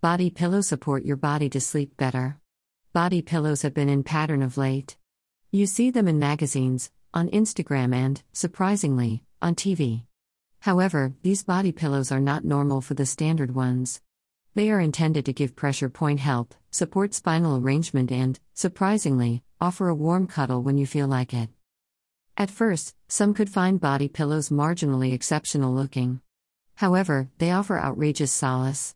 Body pillows support your body to sleep better. Body pillows have been in pattern of late. You see them in magazines, on Instagram, and, surprisingly, on TV. However, these body pillows are not normal for the standard ones. They are intended to give pressure point help, support spinal arrangement, and, surprisingly, offer a warm cuddle when you feel like it. At first, some could find body pillows marginally exceptional looking. However, they offer outrageous solace.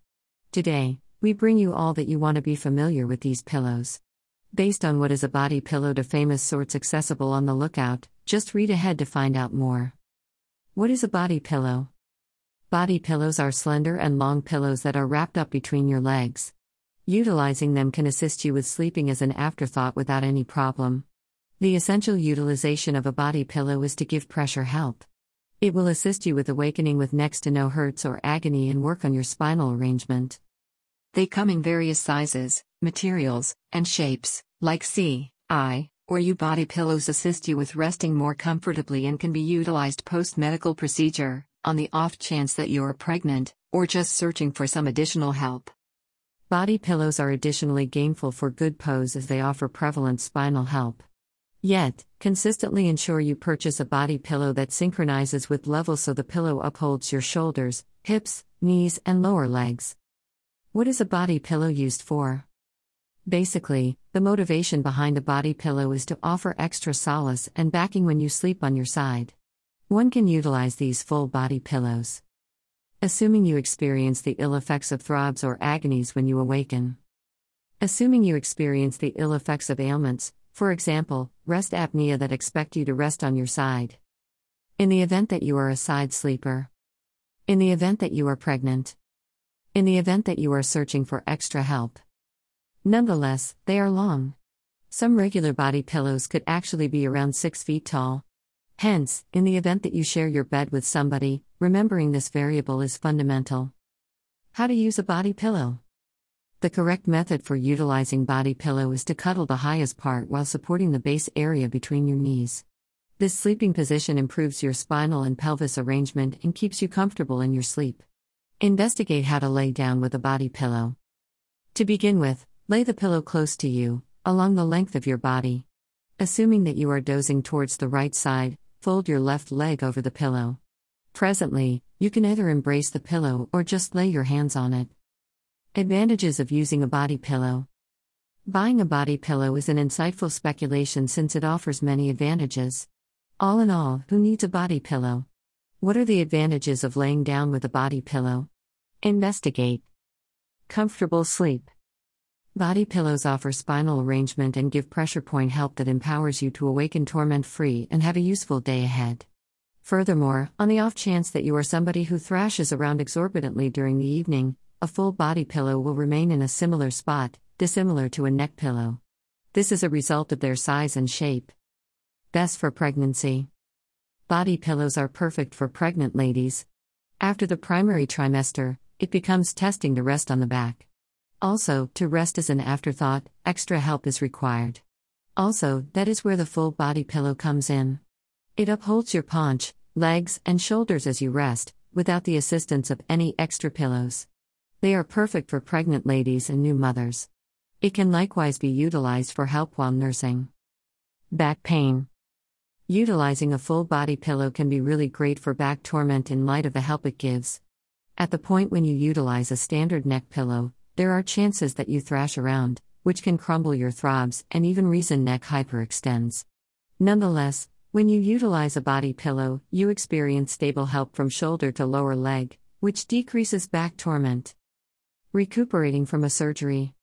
Today, we bring you all that you want to be familiar with these pillows. Based on what is a body pillow to famous sorts accessible on the lookout, just read ahead to find out more. What is a body pillow? Body pillows are slender and long pillows that are wrapped up between your legs. Utilizing them can assist you with sleeping as an afterthought without any problem. The essential utilization of a body pillow is to give pressure help. It will assist you with awakening with next to no hurts or agony and work on your spinal arrangement. They come in various sizes, materials, and shapes, like C, I, or U body pillows assist you with resting more comfortably and can be utilized post medical procedure, on the off chance that you are pregnant, or just searching for some additional help. Body pillows are additionally gainful for good pose as they offer prevalent spinal help. Yet, consistently ensure you purchase a body pillow that synchronizes with level so the pillow upholds your shoulders, hips, knees, and lower legs. What is a body pillow used for? Basically, the motivation behind a body pillow is to offer extra solace and backing when you sleep on your side. One can utilize these full body pillows assuming you experience the ill effects of throbs or agonies when you awaken. Assuming you experience the ill effects of ailments, for example, rest apnea that expect you to rest on your side. In the event that you are a side sleeper. In the event that you are pregnant. In the event that you are searching for extra help. Nonetheless, they are long. Some regular body pillows could actually be around 6 feet tall. Hence, in the event that you share your bed with somebody, remembering this variable is fundamental. How to use a body pillow. The correct method for utilizing body pillow is to cuddle the highest part while supporting the base area between your knees. This sleeping position improves your spinal and pelvis arrangement and keeps you comfortable in your sleep. Investigate how to lay down with a body pillow. To begin with, lay the pillow close to you, along the length of your body. Assuming that you are dozing towards the right side, Fold your left leg over the pillow. Presently, you can either embrace the pillow or just lay your hands on it. Advantages of using a body pillow. Buying a body pillow is an insightful speculation since it offers many advantages. All in all, who needs a body pillow? What are the advantages of laying down with a body pillow? Investigate. Comfortable sleep. Body pillows offer spinal arrangement and give pressure point help that empowers you to awaken torment free and have a useful day ahead. Furthermore, on the off chance that you are somebody who thrashes around exorbitantly during the evening, a full body pillow will remain in a similar spot, dissimilar to a neck pillow. This is a result of their size and shape. Best for pregnancy. Body pillows are perfect for pregnant ladies. After the primary trimester, it becomes testing to rest on the back. Also, to rest as an afterthought, extra help is required. Also, that is where the full body pillow comes in. It upholds your paunch, legs, and shoulders as you rest, without the assistance of any extra pillows. They are perfect for pregnant ladies and new mothers. It can likewise be utilized for help while nursing. Back pain. Utilizing a full body pillow can be really great for back torment in light of the help it gives. At the point when you utilize a standard neck pillow, there are chances that you thrash around, which can crumble your throbs and even reason neck hyperextends. Nonetheless, when you utilize a body pillow, you experience stable help from shoulder to lower leg, which decreases back torment. Recuperating from a surgery.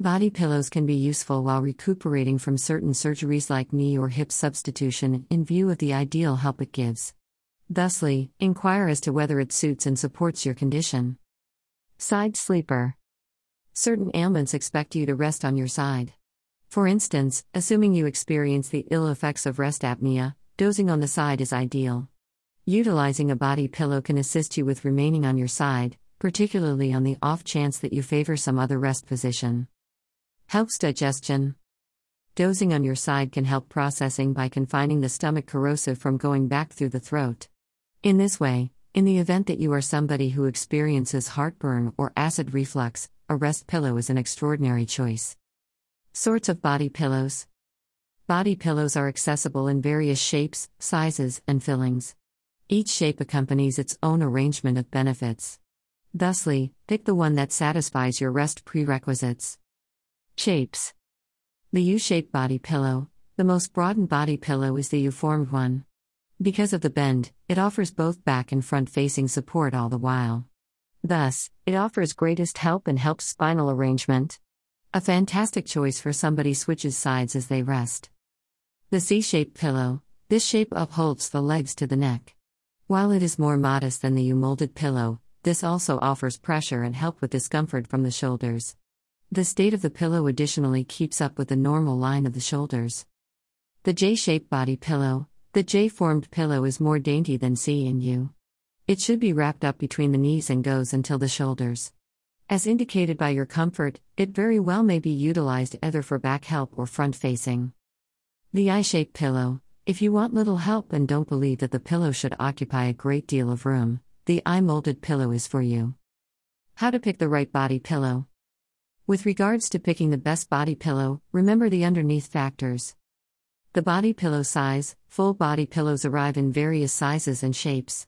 Body pillows can be useful while recuperating from certain surgeries like knee or hip substitution in view of the ideal help it gives. Thusly, inquire as to whether it suits and supports your condition. Side sleeper. Certain ailments expect you to rest on your side. For instance, assuming you experience the ill effects of rest apnea, dozing on the side is ideal. Utilizing a body pillow can assist you with remaining on your side, particularly on the off chance that you favor some other rest position. Helps digestion. Dozing on your side can help processing by confining the stomach corrosive from going back through the throat. In this way, in the event that you are somebody who experiences heartburn or acid reflux, a rest pillow is an extraordinary choice. Sorts of body pillows. Body pillows are accessible in various shapes, sizes, and fillings. Each shape accompanies its own arrangement of benefits. Thusly, pick the one that satisfies your rest prerequisites. Shapes The U shaped body pillow, the most broadened body pillow, is the U formed one. Because of the bend, it offers both back and front facing support all the while. Thus, it offers greatest help and helps spinal arrangement. A fantastic choice for somebody switches sides as they rest. The C shaped pillow. This shape upholds the legs to the neck. While it is more modest than the U molded pillow, this also offers pressure and help with discomfort from the shoulders. The state of the pillow additionally keeps up with the normal line of the shoulders. The J shaped body pillow. The J formed pillow is more dainty than C and U. It should be wrapped up between the knees and goes until the shoulders. As indicated by your comfort, it very well may be utilized either for back help or front facing. The I shaped pillow. If you want little help and don't believe that the pillow should occupy a great deal of room, the I molded pillow is for you. How to pick the right body pillow. With regards to picking the best body pillow, remember the underneath factors. The body pillow size full body pillows arrive in various sizes and shapes.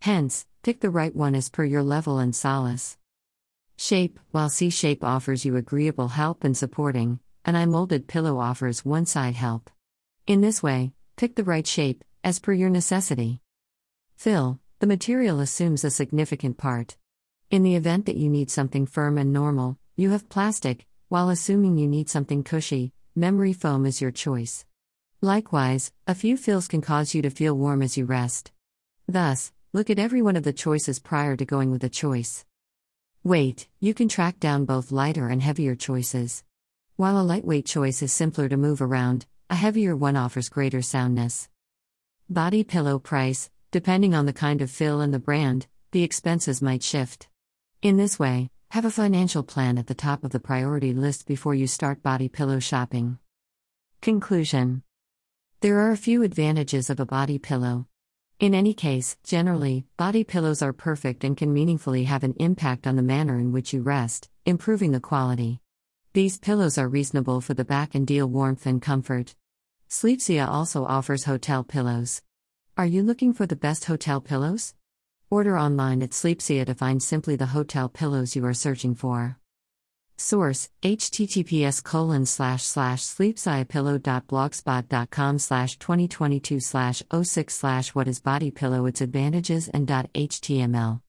Hence, pick the right one as per your level and solace. Shape While C shape offers you agreeable help and supporting, an I molded pillow offers one side help. In this way, Pick the right shape, as per your necessity. Fill The material assumes a significant part. In the event that you need something firm and normal, you have plastic, while assuming you need something cushy, memory foam is your choice. Likewise, a few fills can cause you to feel warm as you rest. Thus, look at every one of the choices prior to going with a choice. Weight You can track down both lighter and heavier choices. While a lightweight choice is simpler to move around, a heavier one offers greater soundness. Body pillow price Depending on the kind of fill and the brand, the expenses might shift. In this way, have a financial plan at the top of the priority list before you start body pillow shopping. Conclusion There are a few advantages of a body pillow. In any case, generally, body pillows are perfect and can meaningfully have an impact on the manner in which you rest, improving the quality. These pillows are reasonable for the back and deal warmth and comfort. Sleepsia also offers hotel pillows. Are you looking for the best hotel pillows? Order online at Sleepsia to find simply the hotel pillows you are searching for. Source https colon slash slash sleepsiapillow.blogspot.com slash 2022 slash 06 slash what is body pillow its advantages and html